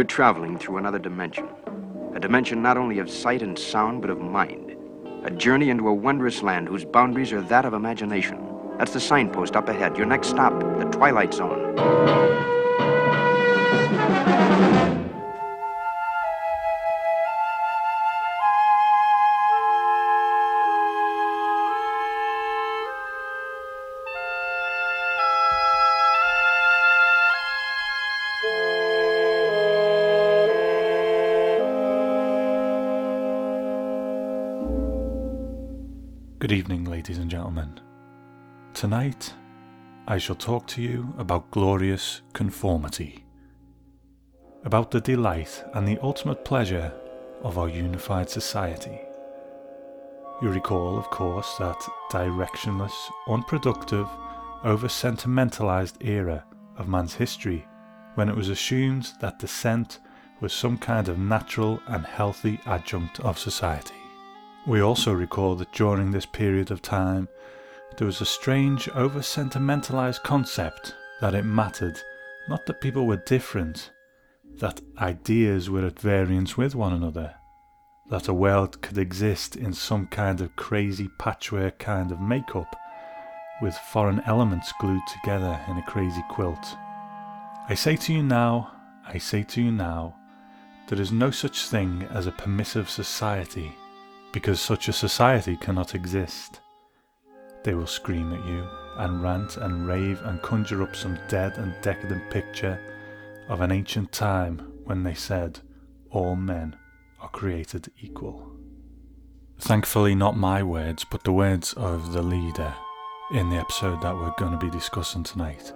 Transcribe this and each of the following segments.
You're traveling through another dimension. A dimension not only of sight and sound, but of mind. A journey into a wondrous land whose boundaries are that of imagination. That's the signpost up ahead. Your next stop, the Twilight Zone. Ladies and gentlemen. Tonight, I shall talk to you about glorious conformity, about the delight and the ultimate pleasure of our unified society. You recall, of course, that directionless, unproductive, over sentimentalized era of man's history when it was assumed that dissent was some kind of natural and healthy adjunct of society. We also recall that during this period of time, there was a strange, over sentimentalized concept that it mattered not that people were different, that ideas were at variance with one another, that a world could exist in some kind of crazy patchwork kind of makeup, with foreign elements glued together in a crazy quilt. I say to you now, I say to you now, there is no such thing as a permissive society because such a society cannot exist. They will scream at you and rant and rave and conjure up some dead and decadent picture of an ancient time when they said all men are created equal. Thankfully, not my words, but the words of the leader in the episode that we're going to be discussing tonight.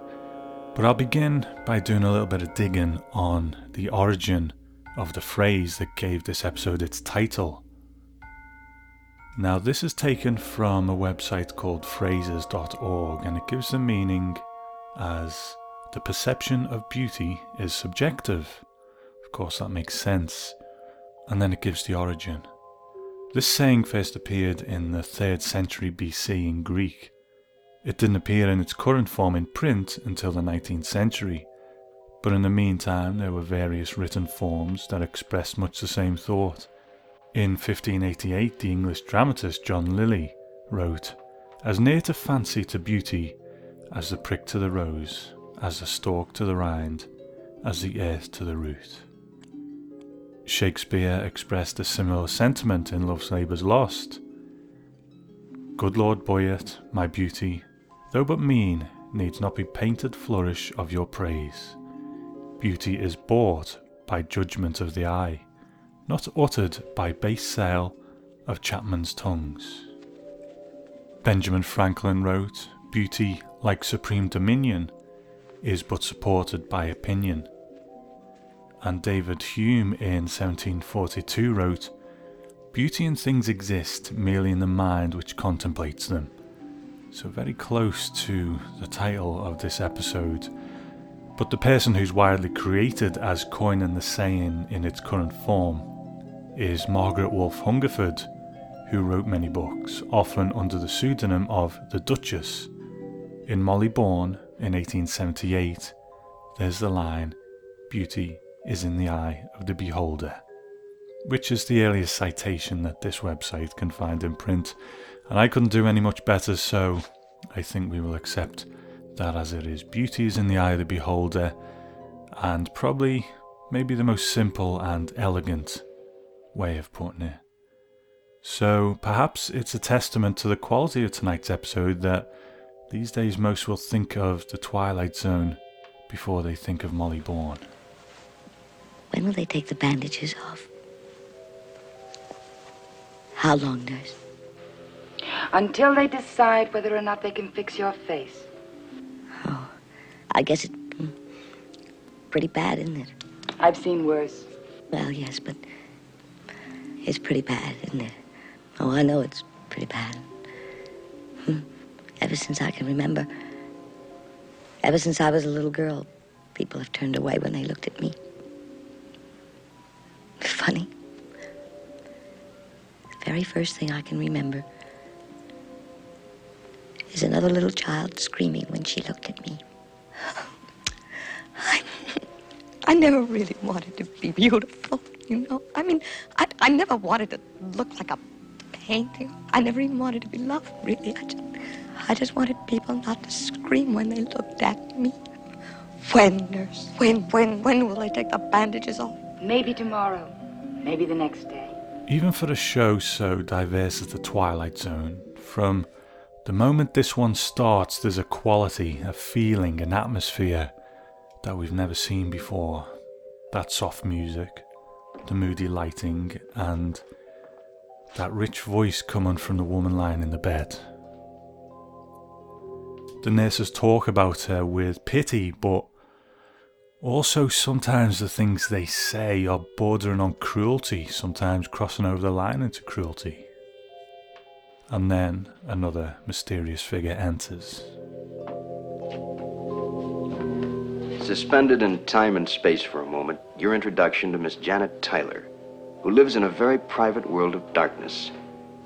But I'll begin by doing a little bit of digging on the origin of the phrase that gave this episode its title now, this is taken from a website called phrases.org and it gives the meaning as the perception of beauty is subjective. Of course, that makes sense. And then it gives the origin. This saying first appeared in the 3rd century BC in Greek. It didn't appear in its current form in print until the 19th century, but in the meantime, there were various written forms that expressed much the same thought. In 1588, the English dramatist John Lyly wrote, As near to fancy to beauty as the prick to the rose, as the stalk to the rind, as the earth to the root. Shakespeare expressed a similar sentiment in Love's Labour's Lost. Good Lord Boyet, my beauty, though but mean, needs not be painted flourish of your praise. Beauty is bought by judgment of the eye not uttered by base sale of Chapman's tongues. Benjamin Franklin wrote, Beauty, like supreme dominion, is but supported by opinion. And David Hume in 1742 wrote, Beauty and things exist merely in the mind which contemplates them. So, very close to the title of this episode. But the person who's widely created as coining the saying in its current form is Margaret Wolfe Hungerford, who wrote many books, often under the pseudonym of the Duchess. In Molly Bawn in 1878, there's the line, Beauty is in the eye of the beholder, which is the earliest citation that this website can find in print, and I couldn't do any much better, so I think we will accept that as it is. Beauty is in the eye of the beholder, and probably maybe the most simple and elegant way of putting it. So perhaps it's a testament to the quality of tonight's episode that these days most will think of the Twilight Zone before they think of Molly Bawn. When will they take the bandages off? How long, nurse? Until they decide whether or not they can fix your face. Oh, I guess it's mm, pretty bad, isn't it? I've seen worse. Well, yes, but it's pretty bad, isn't it? Oh, I know it's pretty bad. Hmm. Ever since I can remember, ever since I was a little girl, people have turned away when they looked at me. Funny. The very first thing I can remember is another little child screaming when she looked at me. I, I never really wanted to be beautiful, you know. I mean, I, I never wanted to look like a painting. I never even wanted to be loved, really. I just, I just wanted people not to scream when they looked at me. When, nurse? When, when, when will they take the bandages off? Maybe tomorrow. Maybe the next day. Even for a show so diverse as The Twilight Zone, from the moment this one starts, there's a quality, a feeling, an atmosphere that we've never seen before. That soft music, the moody lighting, and that rich voice coming from the woman lying in the bed. The nurses talk about her with pity, but also sometimes the things they say are bordering on cruelty, sometimes crossing over the line into cruelty. And then another mysterious figure enters. Suspended in time and space for a moment, your introduction to Miss Janet Tyler, who lives in a very private world of darkness.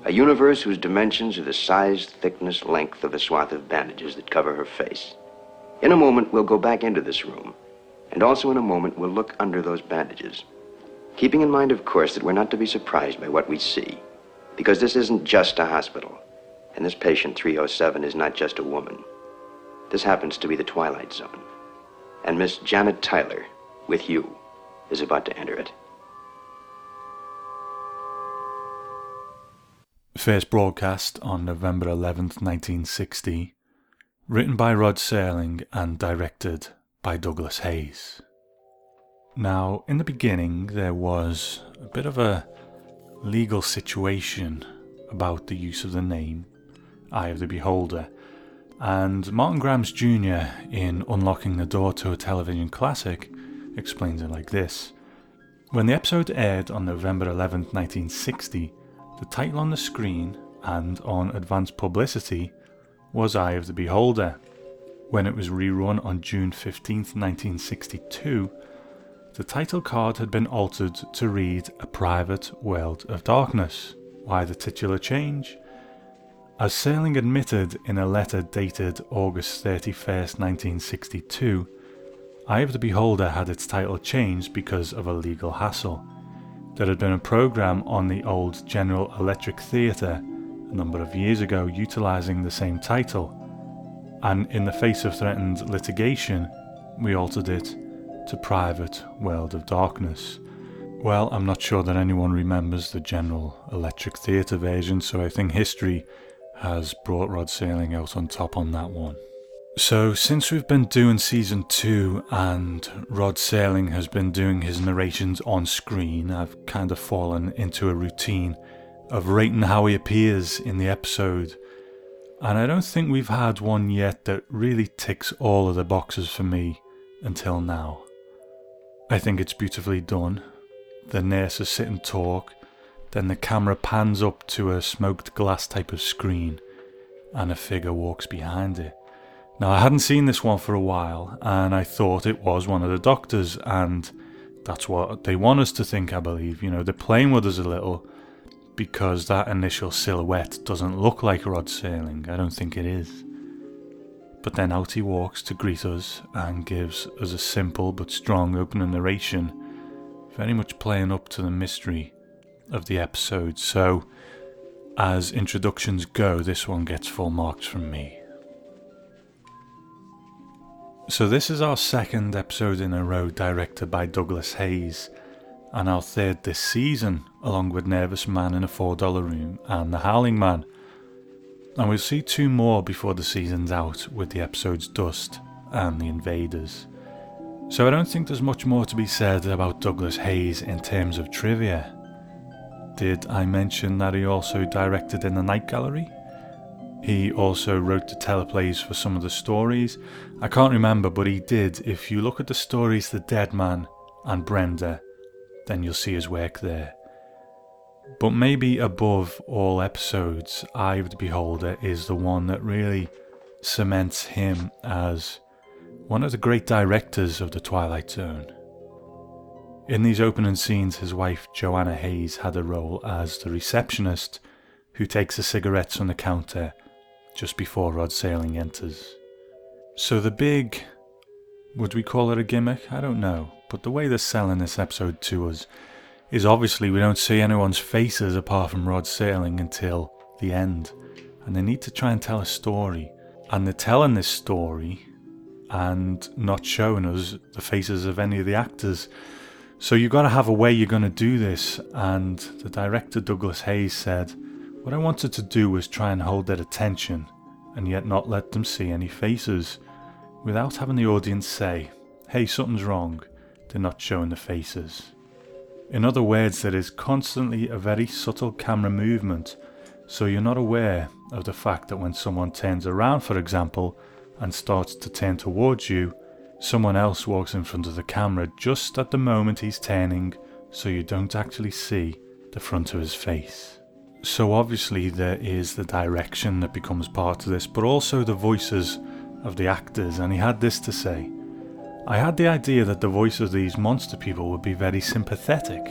A universe whose dimensions are the size, thickness, length of a swath of bandages that cover her face. In a moment, we'll go back into this room, and also in a moment, we'll look under those bandages. Keeping in mind, of course, that we're not to be surprised by what we see, because this isn't just a hospital, and this patient 307 is not just a woman. This happens to be the Twilight Zone, and Miss Janet Tyler, with you, is about to enter it. First broadcast on November 11th, 1960. Written by Rod Serling and directed by Douglas Heyes. Now, in the beginning, there was a bit of a legal situation about the use of the name Eye of the Beholder, and Martin Grams Jr., in Unlocking the Door to a Television Classic, explains it like this. When the episode aired on November 11, 1960, the title on the screen and on advance publicity was Eye of the Beholder. When it was rerun on June 15, 1962, the title card had been altered to read A Private World of Darkness. Why the titular change? As Serling admitted in a letter dated August 31st, 1962, Eye of the Beholder had its title changed because of a legal hassle. There had been a program on the old General Electric Theatre a number of years ago utilising the same title, and in the face of threatened litigation, we altered it to Private World of Darkness. Well, I'm not sure that anyone remembers the General Electric Theatre version, so I think history has brought Rod Serling out on top on that one. So, since we've been doing season two and Rod Serling has been doing his narrations on screen, I've kind of fallen into a routine of rating how he appears in the episode. And I don't think we've had one yet that really ticks all of the boxes for me until now. I think it's beautifully done. The nurses sit and talk, then the camera pans up to a smoked glass type of screen, and a figure walks behind it. Now, I hadn't seen this one for a while, and I thought it was one of the doctors, and that's what they want us to think, I believe. You know, they're playing with us a little because that initial silhouette doesn't look like Rod Serling. I don't think it is. But then out he walks to greet us and gives us a simple but strong opening narration, very much playing up to the mystery of the episode. So, as introductions go, this one gets full marks from me. So, this is our second episode in a row directed by Douglas Heyes, and our third this season, along with Nervous Man in a $4 Room and The Howling Man. And we'll see two more before the season's out with the episodes Dust and The Invaders. So, I don't think there's much more to be said about Douglas Heyes in terms of trivia. Did I mention that he also directed in the Night Gallery? He also wrote the teleplays for some of the stories. I can't remember, but he did. If you look at the stories The Dead Man and Brenda, then you'll see his work there. But maybe above all episodes, Eye of the Beholder is the one that really cements him as one of the great directors of The Twilight Zone. In these opening scenes, his wife Joanna Heyes had a role as the receptionist who takes the cigarettes on the counter just before Rod Serling enters. So the big, would we call it a gimmick? I don't know. but the way they're selling this episode to us is obviously we don't see anyone's faces apart from Rod Serling until the end. And they need to try and tell a story. And they're telling this story and not showing us the faces of any of the actors. So you've got to have a way you're going to do this. And the director, Douglas Heyes, said, What I wanted to do was try and hold their attention and yet not let them see any faces without having the audience say, Hey, something's wrong. They're not showing the faces. In other words, there is constantly a very subtle camera movement, so you're not aware of the fact that when someone turns around, for example, and starts to turn towards you, someone else walks in front of the camera just at the moment he's turning, so you don't actually see the front of his face. So, obviously, there is the direction that becomes part of this, but also the voices of the actors, and he had this to say I had the idea that the voices of these monster people would be very sympathetic.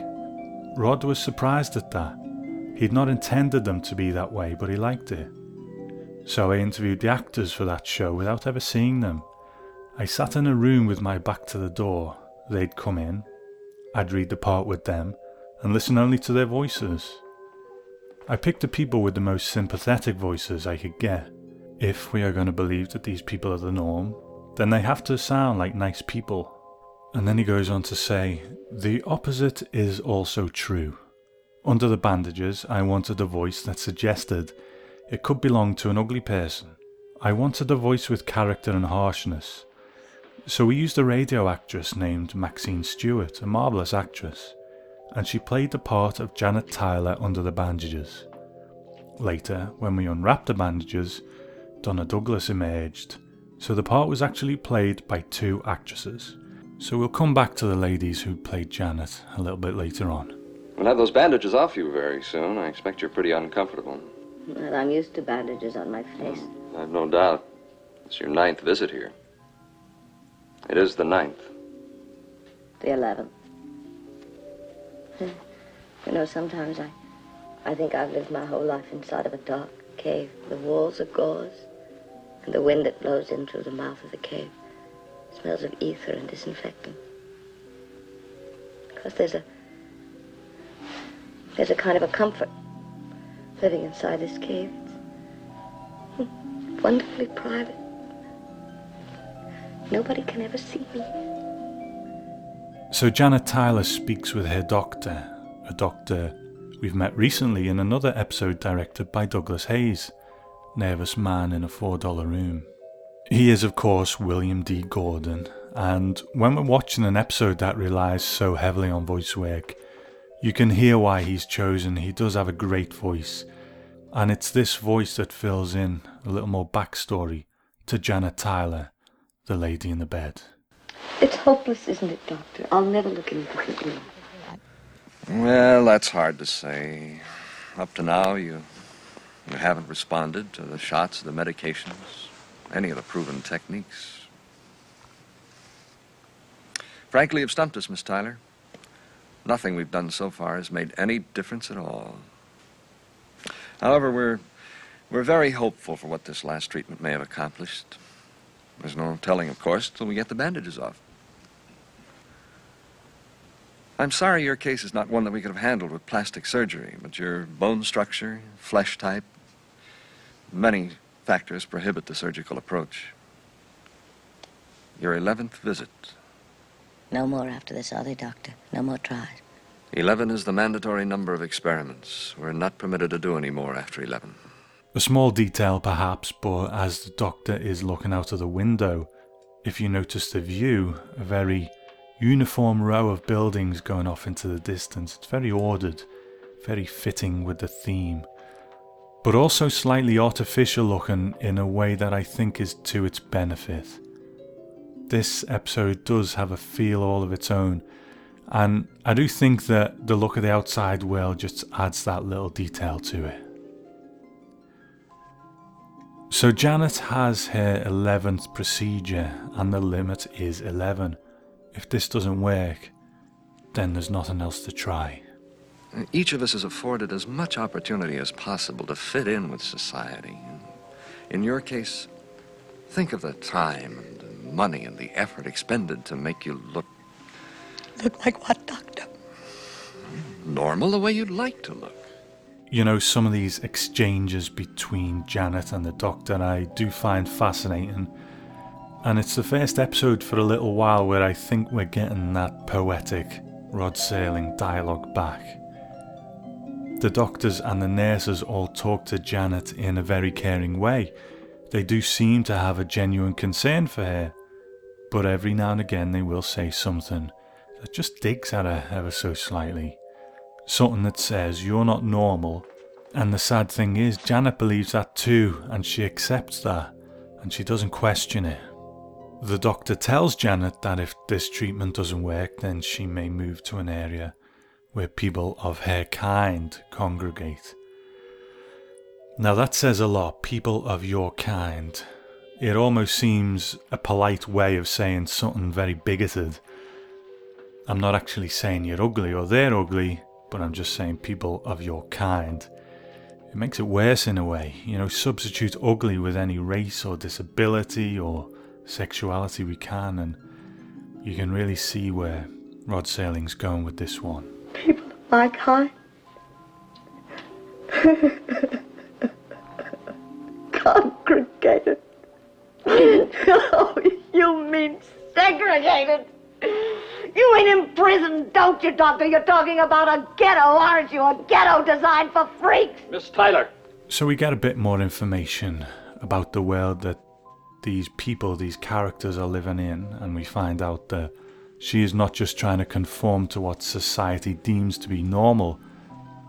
Rod was surprised at that. He'd not intended them to be that way, but he liked it. So I interviewed the actors for that show without ever seeing them. I sat in a room with my back to the door. They'd come in, I'd read the part with them, and listen only to their voices. I picked the people with the most sympathetic voices I could get. If we are going to believe that these people are the norm, then they have to sound like nice people. And then he goes on to say, the opposite is also true. Under the bandages, I wanted a voice that suggested it could belong to an ugly person. I wanted a voice with character and harshness. So we used a radio actress named Maxine Stewart, a marvellous actress, and she played the part of Janet Tyler under the bandages. Later, when we unwrapped the bandages, Donna Douglas emerged so the part was actually played by two actresses. So we'll come back to the ladies who played Janet a little bit later on. We'll have those bandages off you very soon. I expect you're pretty uncomfortable. Well, I'm used to bandages on my face. I've no doubt. It's your ninth visit here. It is the ninth. The eleventh. Hmm. You know, sometimes I, I think I've lived my whole life inside of a dark cave. The walls are gauze, and the wind that blows in through the mouth of the cave smells of ether and disinfectant. Because there's a there's a kind of a comfort living inside this cave. It's wonderfully private. Nobody can ever see me. So Janet Tyler speaks with her doctor, a doctor we've met recently in another episode directed by Douglas Heyes nervous man in a $4 room. He is, of course, William D. Gordon, and when we're watching an episode that relies so heavily on voice work, you can hear why he's chosen. He does have a great voice, and it's this voice that fills in a little more backstory to Janet Tyler, the lady in the bed. It's hopeless, isn't it, Doctor? I'll never look any differently. Well, that's hard to say. Up to now, you you haven't responded to the shots, the medications, any of the proven techniques. Frankly, you've stumped us, Miss Tyler. Nothing we've done so far has made any difference at all. However, we're, we're very hopeful for what this last treatment may have accomplished. There's no telling, of course, till we get the bandages off. I'm sorry your case is not one that we could have handled with plastic surgery, but your bone structure, flesh type, Many factors prohibit the surgical approach. Your 11th visit. No more after this, are they, Doctor? No more tries. 11 is the mandatory number of experiments. We're not permitted to do any more after 11. A small detail, perhaps, but as the doctor is looking out of the window, if you notice the view, a very uniform row of buildings going off into the distance. It's very ordered, very fitting with the theme but also slightly artificial looking in a way that I think is to its benefit. This episode does have a feel all of its own, and I do think that the look of the outside world just adds that little detail to it. So Janet has her 11th procedure, and the limit is 11. If this doesn't work, then there's nothing else to try. Each of us is afforded as much opportunity as possible to fit in with society. In your case, think of the time and the money and the effort expended to make you look Look like what, Doctor? Normal the way you'd like to look. You know, some of these exchanges between Janet and the Doctor I do find fascinating. And it's the first episode for a little while where I think we're getting that poetic Rod Serling dialogue back. The doctors and the nurses all talk to Janet in a very caring way. They do seem to have a genuine concern for her, but every now and again they will say something that just digs at her ever so slightly. Something that says you're not normal. And the sad thing is, Janet believes that too, and she accepts that, and she doesn't question it. The doctor tells Janet that if this treatment doesn't work, then she may move to an area where people of her kind congregate. Now that says a lot, people of your kind. It almost seems a polite way of saying something very bigoted. I'm not actually saying you're ugly or they're ugly, but I'm just saying people of your kind. It makes it worse in a way. You know, substitute ugly with any race or disability or sexuality we can, and you can really see where Rod Serling's going with this one. People of my kind. Congregated. oh, you mean segregated. You ain't in prison, don't you, Doctor? You're talking about a ghetto, aren't you? A ghetto designed for freaks. Miss Tyler. So we get a bit more information about the world that these people, these characters are living in, and we find out that she is not just trying to conform to what society deems to be normal,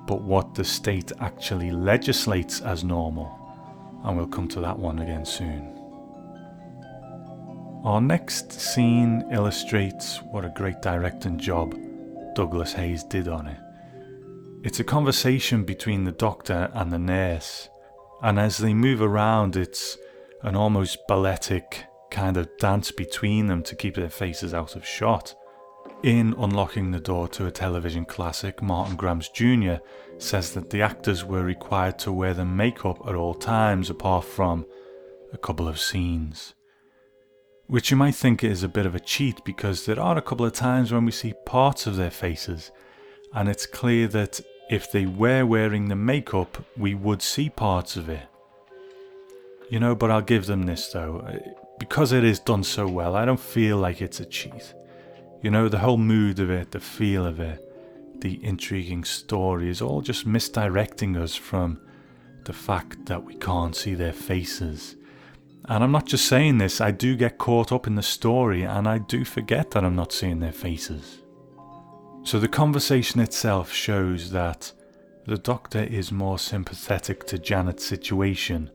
but what the state actually legislates as normal. And we'll come to that one again soon. Our next scene illustrates what a great directing job Douglas Heyes did on it. It's a conversation between the doctor and the nurse, and as they move around, it's an almost balletic kind of dance between them to keep their faces out of shot. In Unlocking the Door to a Television Classic, Martin Grams Jr. says that the actors were required to wear the makeup at all times apart from a couple of scenes. Which you might think is a bit of a cheat because there are a couple of times when we see parts of their faces, and it's clear that if they were wearing the makeup, we would see parts of it. You know, but I'll give them this though. Uh, because it is done so well, I don't feel like it's a cheat. You know, the whole mood of it, the feel of it, the intriguing story is all just misdirecting us from the fact that we can't see their faces. And I'm not just saying this, I do get caught up in the story and I do forget that I'm not seeing their faces. So the conversation itself shows that the doctor is more sympathetic to Janet's situation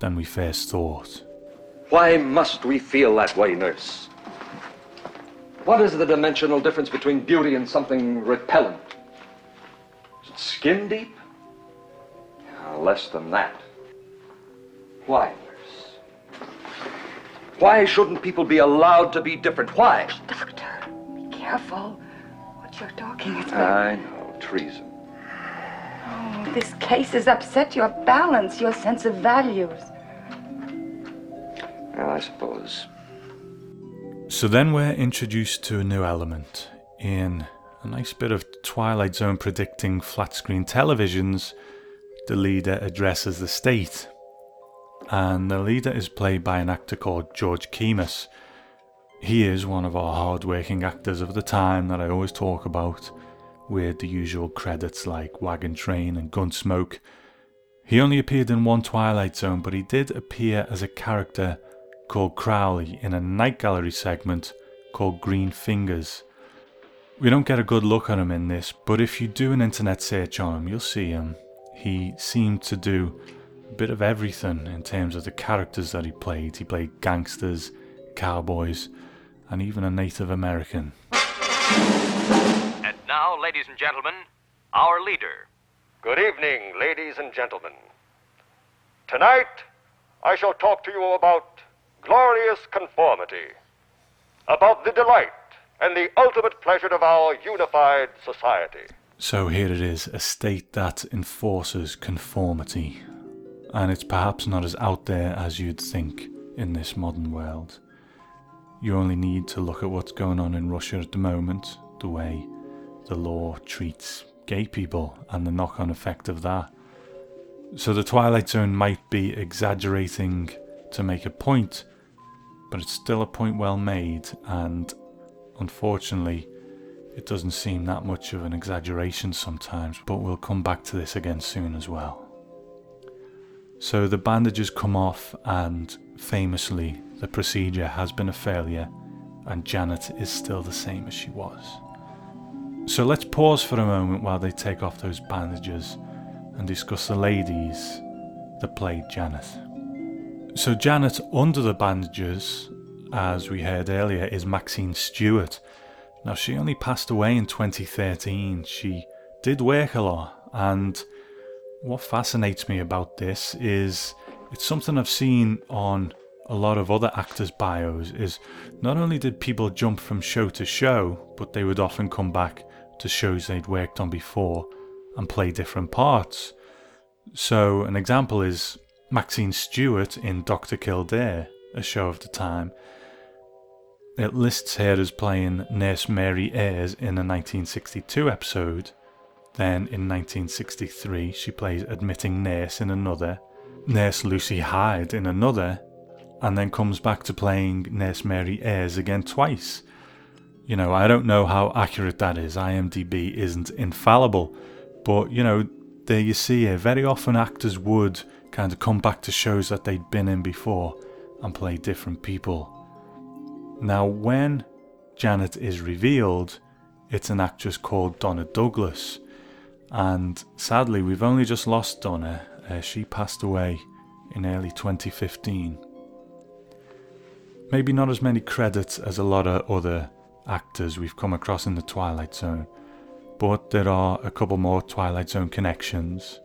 than we first thought. Why must we feel that way, nurse? What is the dimensional difference between beauty and something repellent? Is it skin deep? Less than that. Why? Why shouldn't people be allowed to be different? Why? Doctor, be careful what you're talking about. I know, treason. Oh, this case has upset your balance, your sense of values. Well, I suppose. So then we're introduced to a new element in a nice bit of Twilight Zone predicting flat screen televisions. The leader addresses the state, and the leader is played by an actor called George Keymas. He is one of our hard-working actors of the time that I always talk about, with the usual credits like Wagon Train and Gunsmoke. He only appeared in one Twilight Zone, but he did appear as a character called Crowley in a night gallery segment called Green Fingers. We don't get a good look at him in this, but if you do an internet search on him, you'll see him. He seemed to do bit of everything in terms of the characters that he played. He played gangsters, cowboys, and even a Native American. And now, ladies and gentlemen, our leader. Good evening, ladies and gentlemen. Tonight, I shall talk to you about glorious conformity, about the delight and the ultimate pleasure of our unified society. So here it is, a state that enforces conformity. And it's perhaps not as out there as you'd think in this modern world. You only need to look at what's going on in Russia at the moment. the way the law treats gay people and the knock on effect of that. So the Twilight Zone might be exaggerating to make a point, but it's still a point well made, and unfortunately, it doesn't seem that much of an exaggeration sometimes, but we'll come back to this again soon as well. So the bandages come off, and famously, the procedure has been a failure, and Janet is still the same as she was. So let's pause for a moment while they take off those bandages and discuss the ladies that played Janet. So, Janet under the bandages, as we heard earlier, is Maxine Stewart. Now, she only passed away in 2013. She did work a lot, and what fascinates me about this is it's something I've seen on a lot of other actors' bios is not only did people jump from show to show, but they would often come back to shows they'd worked on before and play different parts. So, an example is Maxine Stewart in Dr. Kildare, a show of the time. It lists her as playing Nurse Mary Ayres in a 1962 episode. Then in 1963, she plays Admitting Nurse in another, Nurse Lucy Hyde in another, and then comes back to playing Nurse Mary Ayres again twice. You know, I don't know how accurate that is. IMDb isn't infallible, but you know, there you see it. Very often actors would kind of come back to shows that they'd been in before and play different people. Now, when Janet is revealed, it's an actress called Donna Douglas. And sadly, we've only just lost Donna. Uh, she passed away in early 2015. Maybe not as many credits as a lot of other actors we've come across in the Twilight Zone, but there are a couple more Twilight Zone connections.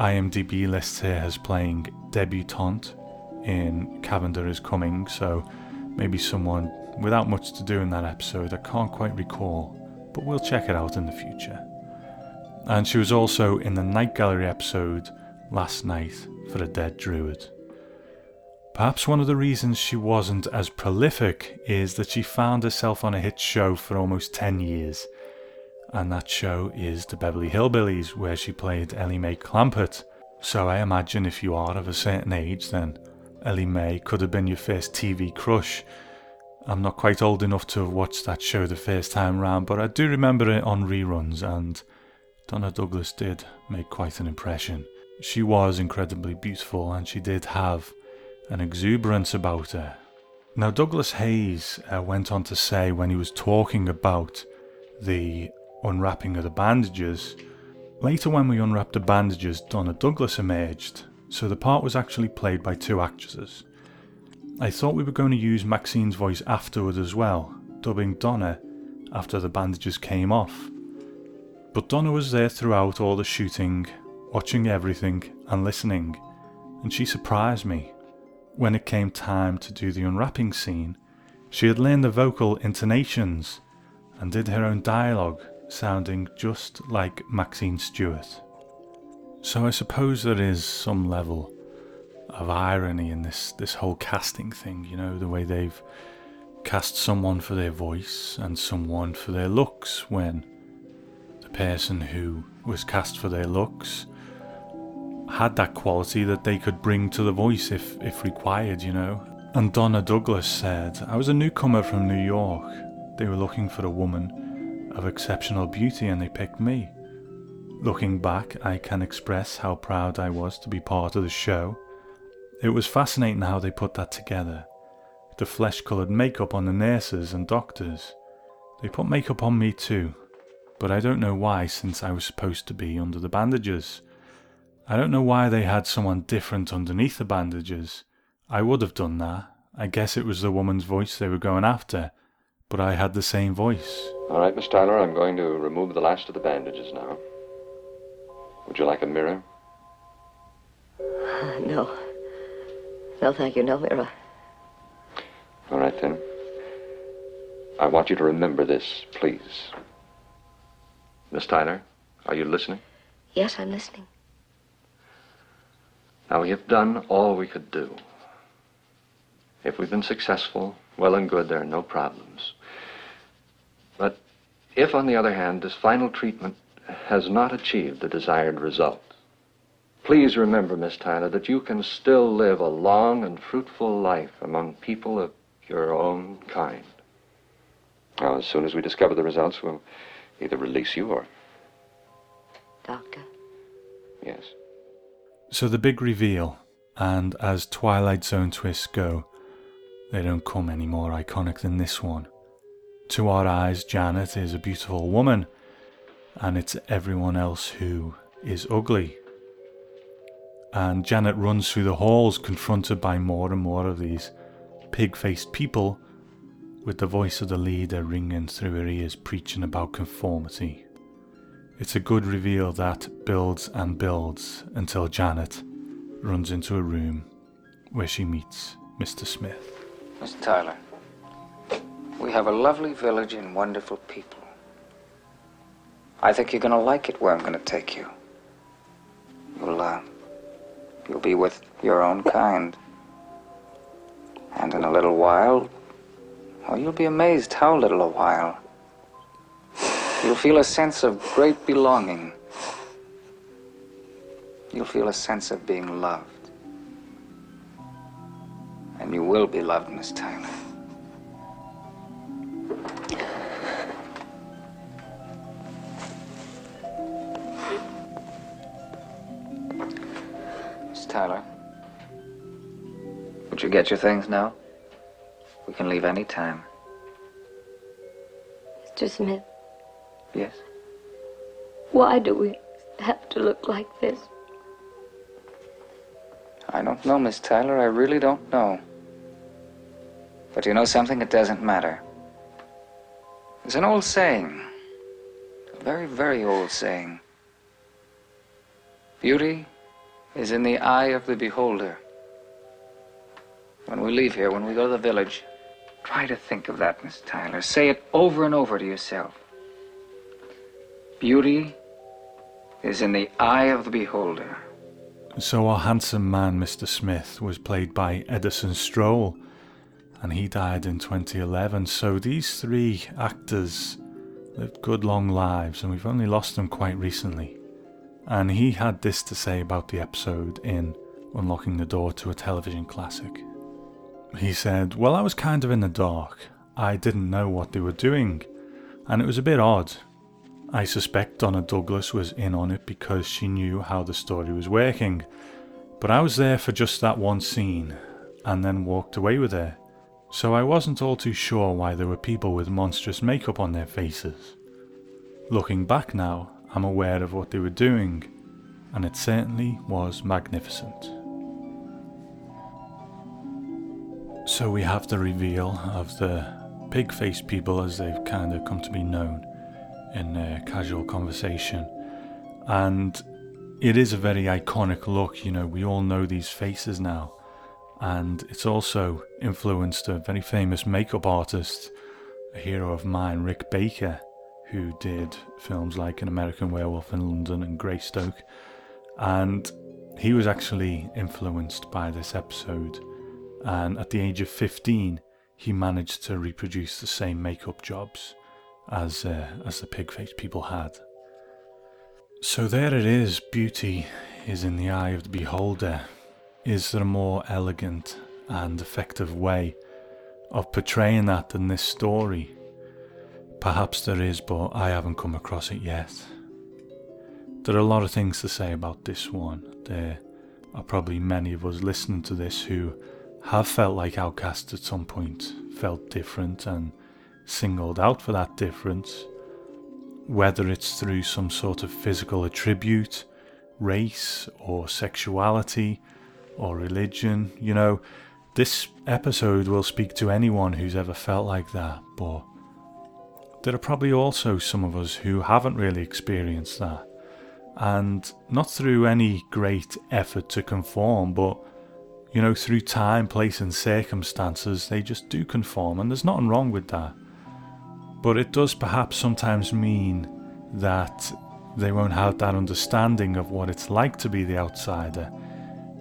IMDb lists her as playing debutante in Cavender is Coming, so maybe someone without much to do in that episode. I can't quite recall, but we'll check it out in the future. And she was also in the Night Gallery episode Last Rites for a Dead Druid. Perhaps one of the reasons she wasn't as prolific is that she found herself on a hit show for almost 10 years. And that show is The Beverly Hillbillies, where she played Ellie Mae Clampett. So I imagine if you are of a certain age, then Ellie Mae could have been your first TV crush. I'm not quite old enough to have watched that show the first time round, but I do remember it on reruns, and Donna Douglas did make quite an impression. She was incredibly beautiful, and she did have an exuberance about her. Now, Douglas Heyes uh, went on to say when he was talking about the unwrapping of the bandages, later when we unwrapped the bandages, Donna Douglas emerged, so the part was actually played by two actresses. I thought we were going to use Maxine's voice afterward as well, dubbing Donna after the bandages came off. But Donna was there throughout all the shooting, watching everything and listening, and she surprised me when it came time to do the unwrapping scene, she had learned the vocal intonations and did her own dialogue, sounding just like Maxine Stewart. So I suppose there is some level of irony in this, this whole casting thing, you know, the way they've cast someone for their voice and someone for their looks when person who was cast for their looks had that quality that they could bring to the voice if, if required, you know. And Donna Douglas said, I was a newcomer from New York. They were looking for a woman of exceptional beauty and they picked me. Looking back, I can express how proud I was to be part of the show. It was fascinating how they put that together. The flesh coloured makeup on the nurses and doctors. They put makeup on me too, but I don't know why since I was supposed to be under the bandages. I don't know why they had someone different underneath the bandages. I would have done that. I guess it was the woman's voice they were going after, but I had the same voice. All right, Miss Tyler, I'm going to remove the last of the bandages now. Would you like a mirror? Uh, no. No, thank you. No mirror. All right, then. I want you to remember this, please. Miss Tyler, are you listening? Yes, I'm listening. Now, we have done all we could do. If we've been successful, well and good, there are no problems. But If, on the other hand, this final treatment has not achieved the desired result, please remember, Miss Tyler, that you can still live a long and fruitful life among people of your own kind. Now, as soon as we discover the results, we'll either release you or. Doctor? Yes. So the big reveal, and as Twilight Zone twists go, they don't come any more iconic than this one. To our eyes, Janet is a beautiful woman, and it's everyone else who is ugly. And Janet runs through the halls, confronted by more and more of these pig faced people, with the voice of the leader ringing through her ears, preaching about conformity. It's a good reveal that builds and builds until Janet runs into a room where she meets Mr. Smith. Miss Tyler, we have a lovely village and wonderful people. I think you're going to like it where I'm going to take you. You'll, uh, you'll be with your own kind. And in a little while, well, you'll be amazed how little a while. You'll feel a sense of great belonging. You'll feel a sense of being loved. And you will be loved, Miss Tyler. Miss Tyler, would you get your things now? We can leave any time. Mr. Smith, Yes? why do we have to look like this? I don't know, Miss Tyler. I really don't know. But you know something? It doesn't matter. There's an old saying, a very, very old saying. Beauty is in the eye of the beholder. When we leave here, when we go to the village, try to think of that, Miss Tyler. Say it over and over to yourself. Beauty is in the eye of the beholder. So our handsome man, Mr. Smith, was played by Edson Stroll, and he died in 2011. So these three actors lived good long lives, and we've only lost them quite recently. And he had this to say about the episode in Unlocking the Door to a Television Classic. He said, Well, I was kind of in the dark. I didn't know what they were doing, and it was a bit odd. I suspect Donna Douglas was in on it because she knew how the story was working, but I was there for just that one scene and then walked away with her, so I wasn't all too sure why there were people with monstrous makeup on their faces. Looking back now, I'm aware of what they were doing, and it certainly was magnificent. So we have the reveal of the pig faced people as they've kind of come to be known in uh, casual conversation. And it is a very iconic look, you know, we all know these faces now. And it's also influenced a very famous makeup artist, a hero of mine, Rick Baker, who did films like An American Werewolf in London and Greystoke. And he was actually influenced by this episode. And at the age of 15, he managed to reproduce the same makeup jobs as uh, as the pig-faced people had. So there it is. Beauty is in the eye of the beholder. Is there a more elegant and effective way of portraying that than this story? Perhaps there is, but I haven't come across it yet. There are a lot of things to say about this one. There are probably many of us listening to this who have felt like outcasts at some point, felt different, and singled out for that difference, whether it's through some sort of physical attribute, race, or sexuality, or religion. You know, this episode will speak to anyone who's ever felt like that, but there are probably also some of us who haven't really experienced that. And not through any great effort to conform, but you know, through time, place, and circumstances, they just do conform, and there's nothing wrong with that. But it does perhaps sometimes mean that they won't have that understanding of what it's like to be the outsider.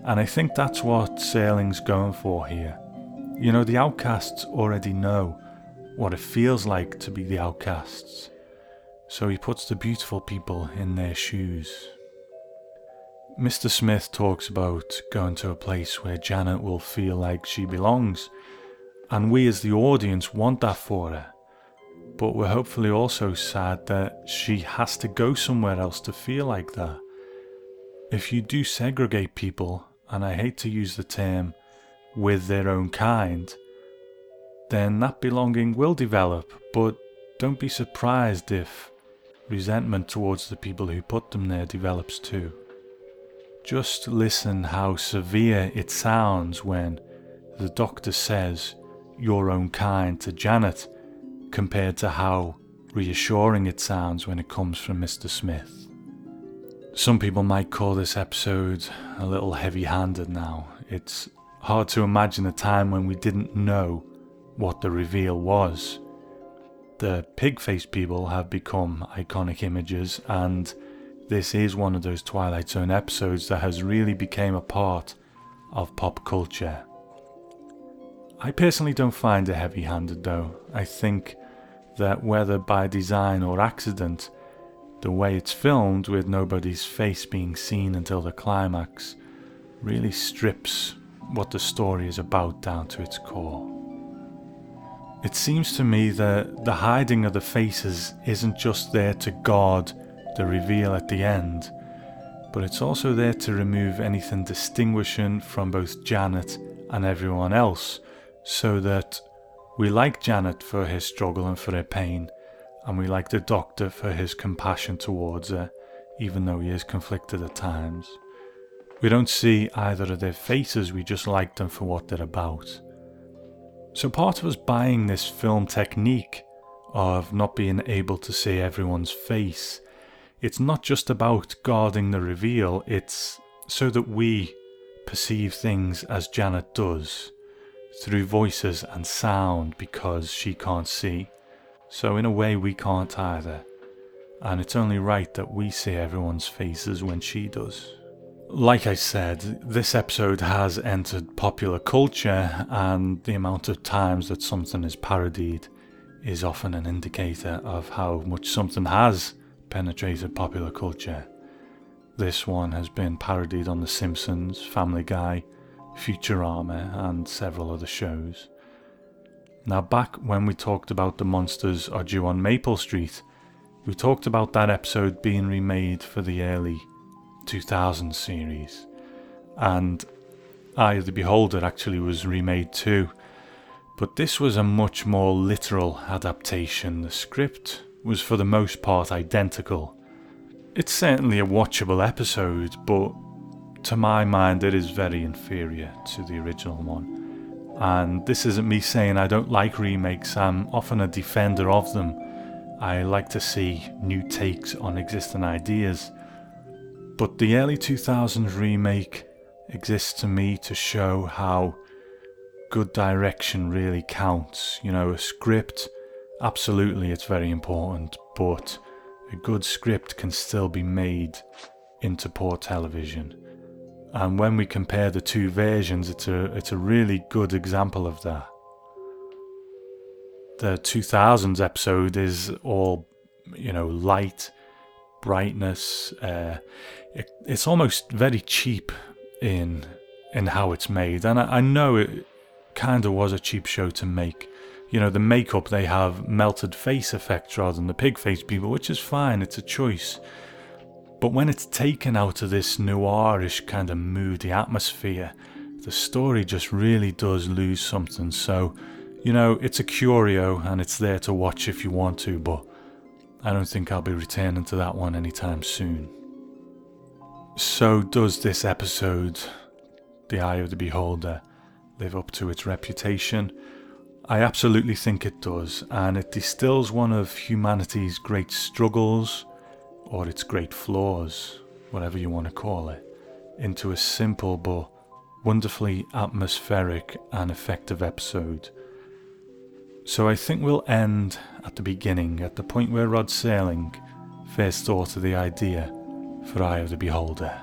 And I think that's what Serling's going for here. You know, the outcasts already know what it feels like to be the outcasts. so he puts the beautiful people in their shoes. Mr. Smith talks about going to a place where Janet will feel like she belongs, and we as the audience want that for her. But we're hopefully also sad that she has to go somewhere else to feel like that. If you do segregate people, and I hate to use the term with their own kind, then that belonging will develop, but don't be surprised if resentment towards the people who put them there develops too. Just listen how severe it sounds when the doctor says your own kind to Janet compared to how reassuring it sounds when it comes from Mr. Smith. Some people might call this episode a little heavy handed now. It's hard to imagine a time when we didn't know what the reveal was. The pig faced people have become iconic images, and this is one of those Twilight Zone episodes that has really become a part of pop culture. I personally don't find it heavy handed though. I think that whether by design or accident, the way it's filmed with nobody's face being seen until the climax really strips what the story is about down to its core. It seems to me that the hiding of the faces isn't just there to guard the reveal at the end, but it's also there to remove anything distinguishing from both Janet and everyone else, so that we like Janet for her struggle and for her pain, and we like the doctor for his compassion towards her, even though he is conflicted at times. We don't see either of their faces, we just like them for what they're about. So part of us buying this film technique of not being able to see everyone's face, it's not just about guarding the reveal, it's so that we perceive things as Janet does, through voices and sound because she can't see. So in a way we can't either. And it's only right that we see everyone's faces when she does. Like I said, this episode has entered popular culture, and the amount of times that something is parodied is often an indicator of how much something has penetrated popular culture. This one has been parodied on The Simpsons, Family Guy, Futurama, and several other shows. Now, back when we talked about the monsters are due on Maple Street, we talked about that episode being remade for the early 2000 series. And Eye of the Beholder actually was remade too. But this was a much more literal adaptation. The script was for the most part identical. It's certainly a watchable episode, but to my mind, it is very inferior to the original one. And this isn't me saying I don't like remakes, I'm often a defender of them. I like to see new takes on existing ideas. But the early 2000s remake exists to me to show how good direction really counts. You know, a script, absolutely, it's very important, but a good script can still be made into poor television. And when we compare the two versions, it's a, it's a really good example of that. The 2000s episode is all, you know, light, brightness. Uh, it, it's almost very cheap in in how it's made, and I, I know it kind of was a cheap show to make. You know, the makeup they have melted face effects rather than the pig face people, which is fine. It's a choice. But when it's taken out of this noirish kind of moody atmosphere, the story just really does lose something. So, you know, it's a curio and it's there to watch if you want to, but I don't think I'll be returning to that one anytime soon. So, does this episode, The Eye of the Beholder, live up to its reputation? I absolutely think it does, and it distills one of humanity's great struggles, or its great flaws, whatever you want to call it, into a simple but wonderfully atmospheric and effective episode so I think we'll end at the beginning, at the point where Rod Serling first thought of the idea for Eye of the Beholder.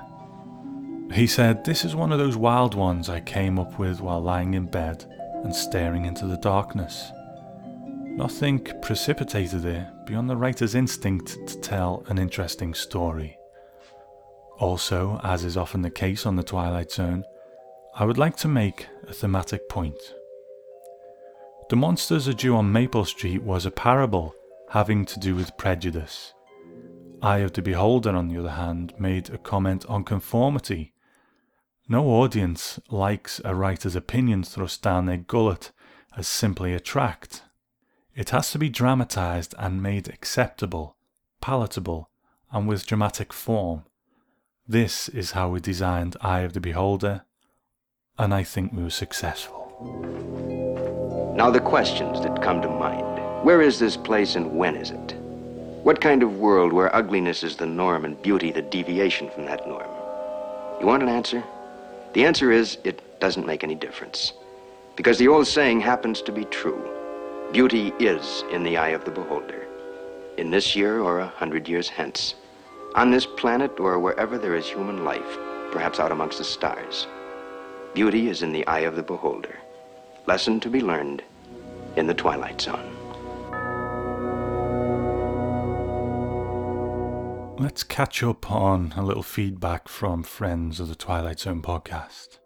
He said, This is one of those wild ones I came up with while lying in bed and staring into the darkness. Nothing precipitated it, beyond the writer's instinct to tell an interesting story. Also, as is often the case on The Twilight Zone, I would like to make a thematic point. The Monsters Are Due on Maple Street was a parable having to do with prejudice. Eye of the Beholder, on the other hand, made a comment on conformity. No audience likes a writer's opinion thrust down their gullet as simply a tract. It has to be dramatized and made acceptable, palatable, and with dramatic form. This is how we designed Eye of the Beholder, and I think we were successful. Now, the questions that come to mind where is this place and when is it? What kind of world where ugliness is the norm and beauty the deviation from that norm? You want an answer? The answer is it doesn't make any difference. Because the old saying happens to be true. Beauty is in the eye of the beholder. In this year or a hundred years hence. On this planet or wherever there is human life, perhaps out amongst the stars. Beauty is in the eye of the beholder. Lesson to be learned in the Twilight Zone. Let's catch up on a little feedback from friends of the Twilight Zone podcast.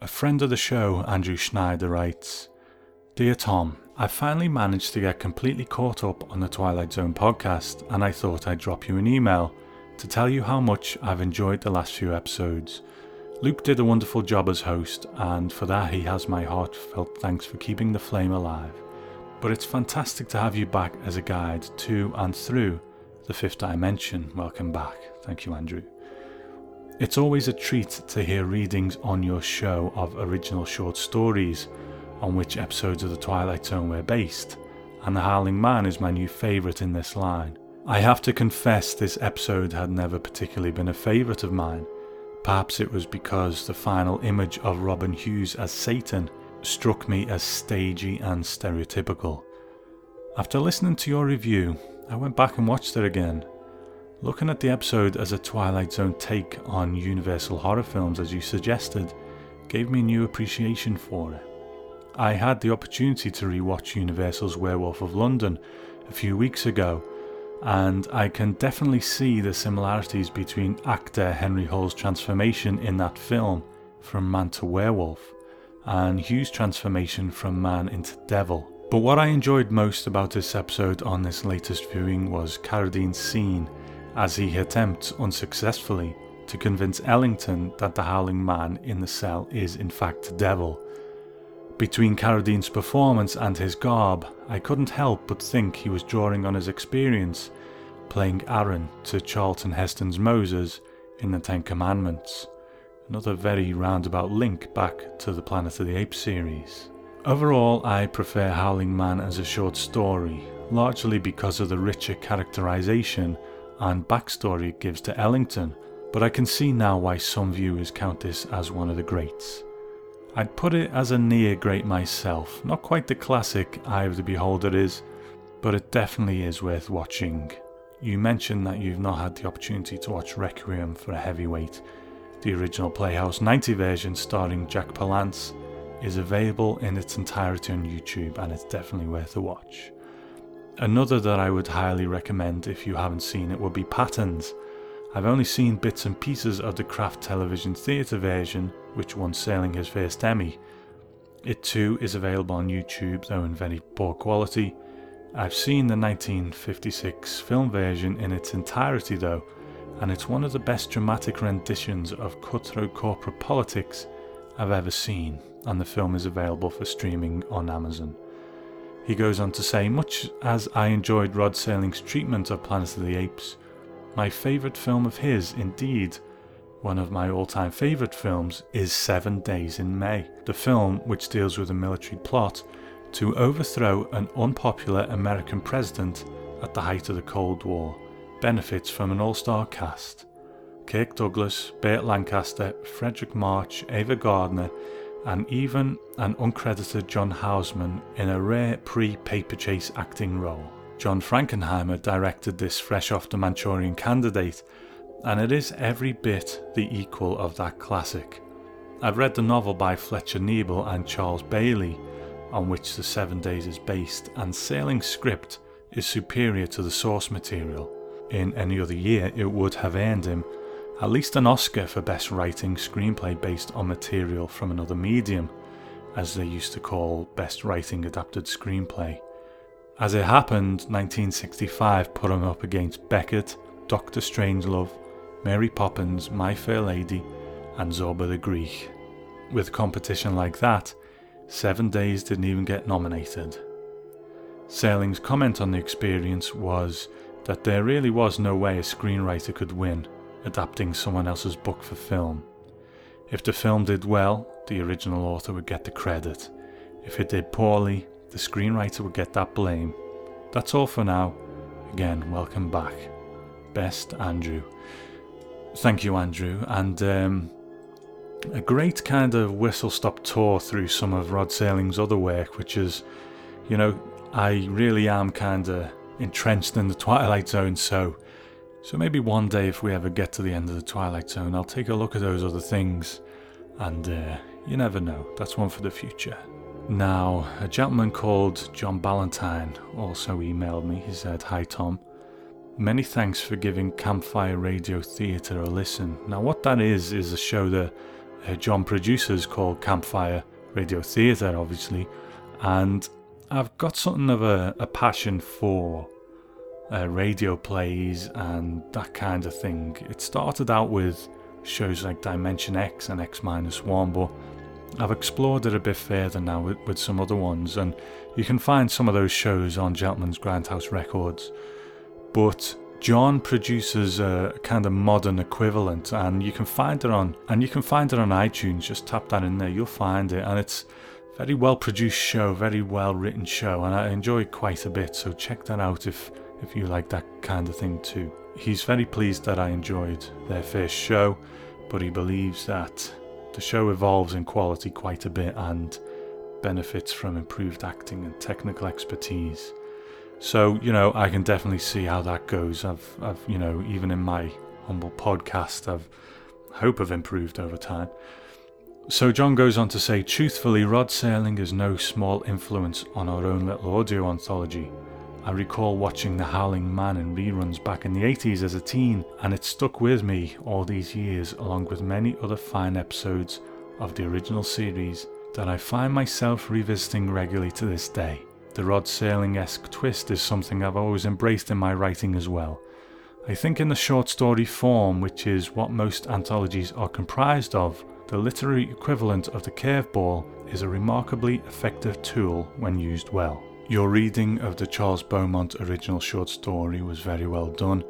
A friend of the show, Andrew Schneider, writes Dear Tom, I finally managed to get completely caught up on the Twilight Zone podcast, and I thought I'd drop you an email to tell you how much I've enjoyed the last few episodes. Luke did a wonderful job as host, and for that he has my heartfelt thanks for keeping the flame alive. But it's fantastic to have you back as a guide to and through the fifth dimension. Welcome back. Thank you, Andrew. It's always a treat to hear readings on your show of original short stories on which episodes of The Twilight Zone were based, and The Howling Man is my new favourite in this line. I have to confess this episode had never particularly been a favourite of mine. Perhaps it was because the final image of Robin Hughes as Satan struck me as stagey and stereotypical. After listening to your review, I went back and watched it again. Looking at the episode as a Twilight Zone take on Universal horror films, as you suggested, gave me new appreciation for it. I had the opportunity to rewatch Universal's Werewolf of London a few weeks ago, and I can definitely see the similarities between actor Henry Hull's transformation in that film from man to werewolf and Hughes' transformation from man into devil. But what I enjoyed most about this episode on this latest viewing was Carradine's scene as he attempts unsuccessfully to convince Ellington that the Howling Man in the cell is in fact the devil. Between Carradine's performance and his garb, I couldn't help but think he was drawing on his experience playing Aaron to Charlton Heston's Moses in the Ten Commandments. Another very roundabout link back to the Planet of the Apes series. Overall, I prefer Howling Man as a short story, largely because of the richer characterization and backstory it gives to Ellington, but I can see now why some viewers count this as one of the greats. I'd put it as a near great myself, not quite the classic Eye of the Beholder is, but it definitely is worth watching. You mentioned that you've not had the opportunity to watch Requiem for a Heavyweight, the original Playhouse 90 version starring Jack Palance is available in its entirety on YouTube and it's definitely worth a watch. Another that I would highly recommend if you haven't seen it would be Patterns. I've only seen bits and pieces of the Kraft Television Theatre version, which won Serling his first Emmy. It too is available on YouTube, though in very poor quality. I've seen the 1956 film version in its entirety, though, and it's one of the best dramatic renditions of cutthroat corporate politics I've ever seen and the film is available for streaming on Amazon. He goes on to say, much as I enjoyed Rod Serling's treatment of Planet of the Apes, my favourite film of his, indeed, one of my all time favourite films, is Seven Days in May, the film which deals with a military plot to overthrow an unpopular American president at the height of the Cold War, benefits from an all star cast. Kirk Douglas, Burt Lancaster, Fredric March, Ava Gardner, and even an uncredited John Houseman in a rare pre paper chase acting role. John Frankenheimer directed this fresh off the Manchurian candidate, and it is every bit the equal of that classic. I've read the novel by Fletcher Knebel and Charles Bailey, on which The Seven Days is based, and Serling's script is superior to the source material. In any other year, it would have earned him at least an Oscar for Best Writing Screenplay based on material from another medium, as they used to call Best Writing Adapted Screenplay. As it happened, 1965 put him up against Beckett, Doctor Strangelove, Mary Poppins, My Fair Lady, and Zorba the Greek. With competition like that, Seven Days didn't even get nominated. Serling's comment on the experience was that there really was no way a screenwriter could win adapting someone else's book for film. If the film did well, the original author would get the credit. If it did poorly, the screenwriter would get that blame. That's all for now. Again, welcome back. Best Andrew. Thank you, Andrew. And um, a great kind of whistle stop tour through some of Rod Serling's other work, which is, you know, I really am kind of entrenched in the Twilight Zone, so so maybe one day, if we ever get to the end of the Twilight Zone, I'll take a look at those other things. And uh, you never know, that's one for the future. Now, a gentleman called John Ballantyne also emailed me. He said, Hi Tom. Many thanks for giving Campfire Radio Theatre a listen. Now, what that is, is a show that uh, John produces called Campfire Radio Theatre, obviously. And I've got something of a, a passion for uh, radio plays and that kind of thing. It started out with shows like Dimension X and X Minus One, but I've explored it a bit further now with, with some other ones, and you can find some of those shows on Gentleman's Grindhouse Records. But John produces a kind of modern equivalent, and you can find it on and you can find it on iTunes. Just tap that in there, you'll find it, and it's very well produced show, very well written show, and I enjoy it quite a bit. So check that out if if you like that kind of thing too. He's very pleased that I enjoyed their first show, but he believes that the show evolves in quality quite a bit and benefits from improved acting and technical expertise. So, you know, I can definitely see how that goes. I've, I've you know, even in my humble podcast, I've hope have improved over time. So John goes on to say, truthfully, Rod Serling is no small influence on our own little audio anthology. I recall watching The Howling Man in reruns back in the 80s as a teen, and it stuck with me all these years, along with many other fine episodes of the original series that I find myself revisiting regularly to this day. The Rod Serling esque twist is something I've always embraced in my writing as well. I think, in the short story form, which is what most anthologies are comprised of, the literary equivalent of the curveball is a remarkably effective tool when used well. Your reading of the Charles Beaumont original short story was very well done.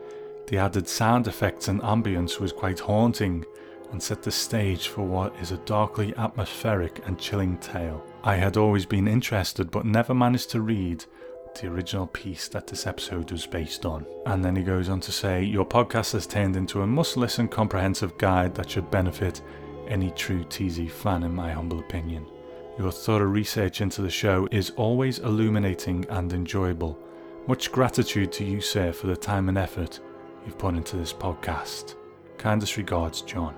The added sound effects and ambience was quite haunting and set the stage for what is a darkly atmospheric and chilling tale. I had always been interested but never managed to read the original piece that this episode was based on. And then he goes on to say, Your podcast has turned into a must listen comprehensive guide that should benefit any true TZ fan, in my humble opinion. Your thorough research into the show is always illuminating and enjoyable. Much gratitude to you, sir, for the time and effort you've put into this podcast. Kindest regards, John.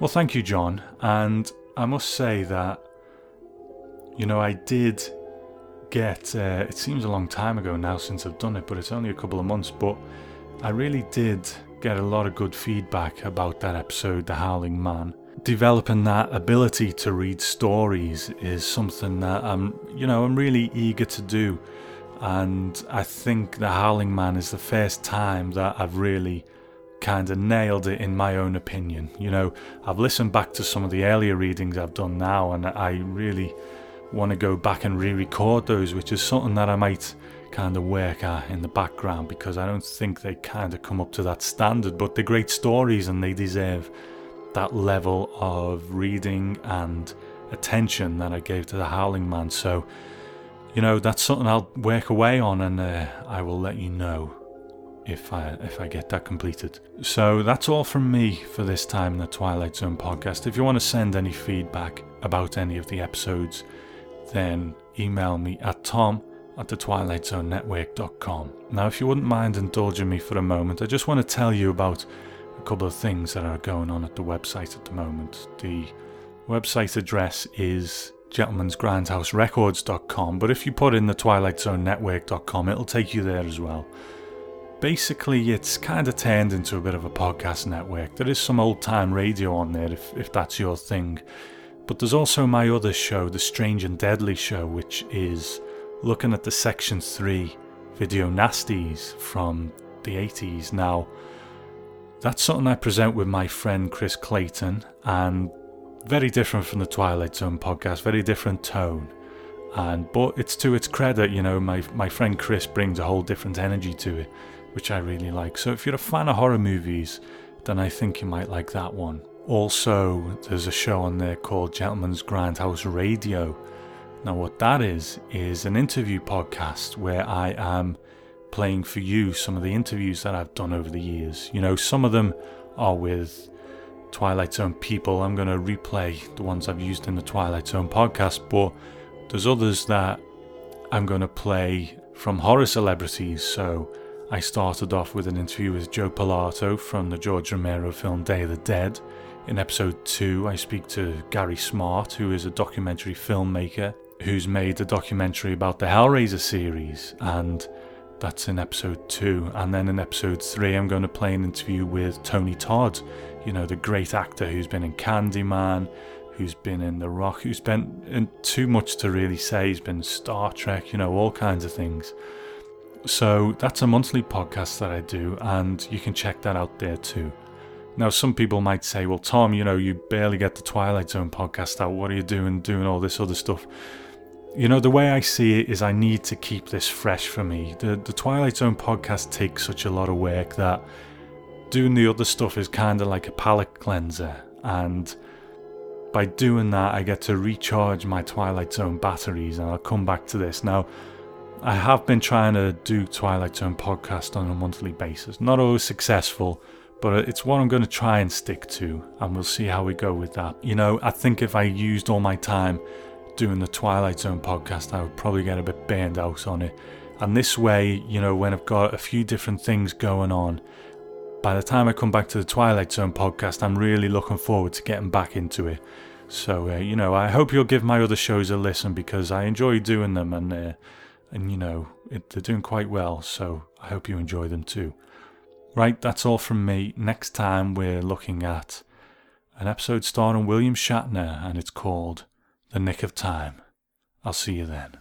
Well, thank you, John. And I must say that, you know, I did get, uh, it seems a long time ago now since I've done it, but it's only a couple of months, but I really did get a lot of good feedback about that episode, The Howling Man developing that ability to read stories is something that I'm, you know, I'm really eager to do. And I think The Howling Man is the first time that I've really kind of nailed it in my own opinion. You know, I've listened back to some of the earlier readings I've done now, and I really want to go back and re record those, which is something that I might kind of work at in the background because I don't think they kind of come up to that standard. But they're great stories and they deserve that level of reading and attention that I gave to the Howling Man. So, you know, that's something I'll work away on, and uh, I will let you know if I if I get that completed. So that's all from me for this time in the Twilight Zone podcast. If you want to send any feedback about any of the episodes, then email me at tom at the twilightzonenetwork.com. Now, if you wouldn't mind indulging me for a moment, I just want to tell you about a couple of things that are going on at the website at the moment. The website address is gentleman'sgrindhouserecords.com, but if you put in the Twilight Zone Network.com, it'll take you there as well. Basically, it's kind of turned into a bit of a podcast network. There is some old time radio on there if, if that's your thing. But there's also my other show, The Strange and Deadly Show, which is looking at the Section 3 video nasties from the 80s. Now, that's something I present with my friend Chris Clayton, and very different from the Twilight Zone podcast, very different tone. And but it's to its credit, you know, my my friend Chris brings a whole different energy to it, which I really like. So if you're a fan of horror movies, then I think you might like that one. Also, there's a show on there called Gentleman's Grindhouse Radio. Now, what that is, is an interview podcast where I am playing for you some of the interviews that I've done over the years. You know, some of them are with Twilight Zone people. I'm going to replay the ones I've used in the Twilight Zone podcast, but there's others that I'm going to play from horror celebrities. So I started off with an interview with Joe Pilato from the George Romero film Day of the Dead. In episode 2, I speak to Gary Smart, who is a documentary filmmaker who's made a documentary about the Hellraiser series, and that's in episode 2. And then in episode 3, I'm going to play an interview with Tony Todd, you know, the great actor who's been in Candyman, who's been in The Rock, who's been in too much to really say. He's been Star Trek, you know, all kinds of things. So that's a monthly podcast that I do, and you can check that out there too. Now, some people might say, well, Tom, you know, you barely get the Twilight Zone podcast out. What are you doing, doing all this other stuff? You know, the way I see it is I need to keep this fresh for me. The, the Twilight Zone podcast takes such a lot of work that doing the other stuff is kind of like a palate cleanser. And by doing that, I get to recharge my Twilight Zone batteries, and I'll come back to this. Now, I have been trying to do Twilight Zone podcast on a monthly basis. Not always successful, but it's what I'm going to try and stick to, and we'll see how we go with that. You know, I think if I used all my time doing the Twilight Zone podcast, I would probably get a bit burned out on it. And this way, you know, when I've got a few different things going on, by the time I come back to the Twilight Zone podcast, I'm really looking forward to getting back into it. So, uh, you know, I hope you'll give my other shows a listen because I enjoy doing them and, uh, and you know, it, they're doing quite well. So I hope you enjoy them too. Right, that's all from me. Next time we're looking at an episode starring William Shatner and it's called The Nick of Time. I'll see you then.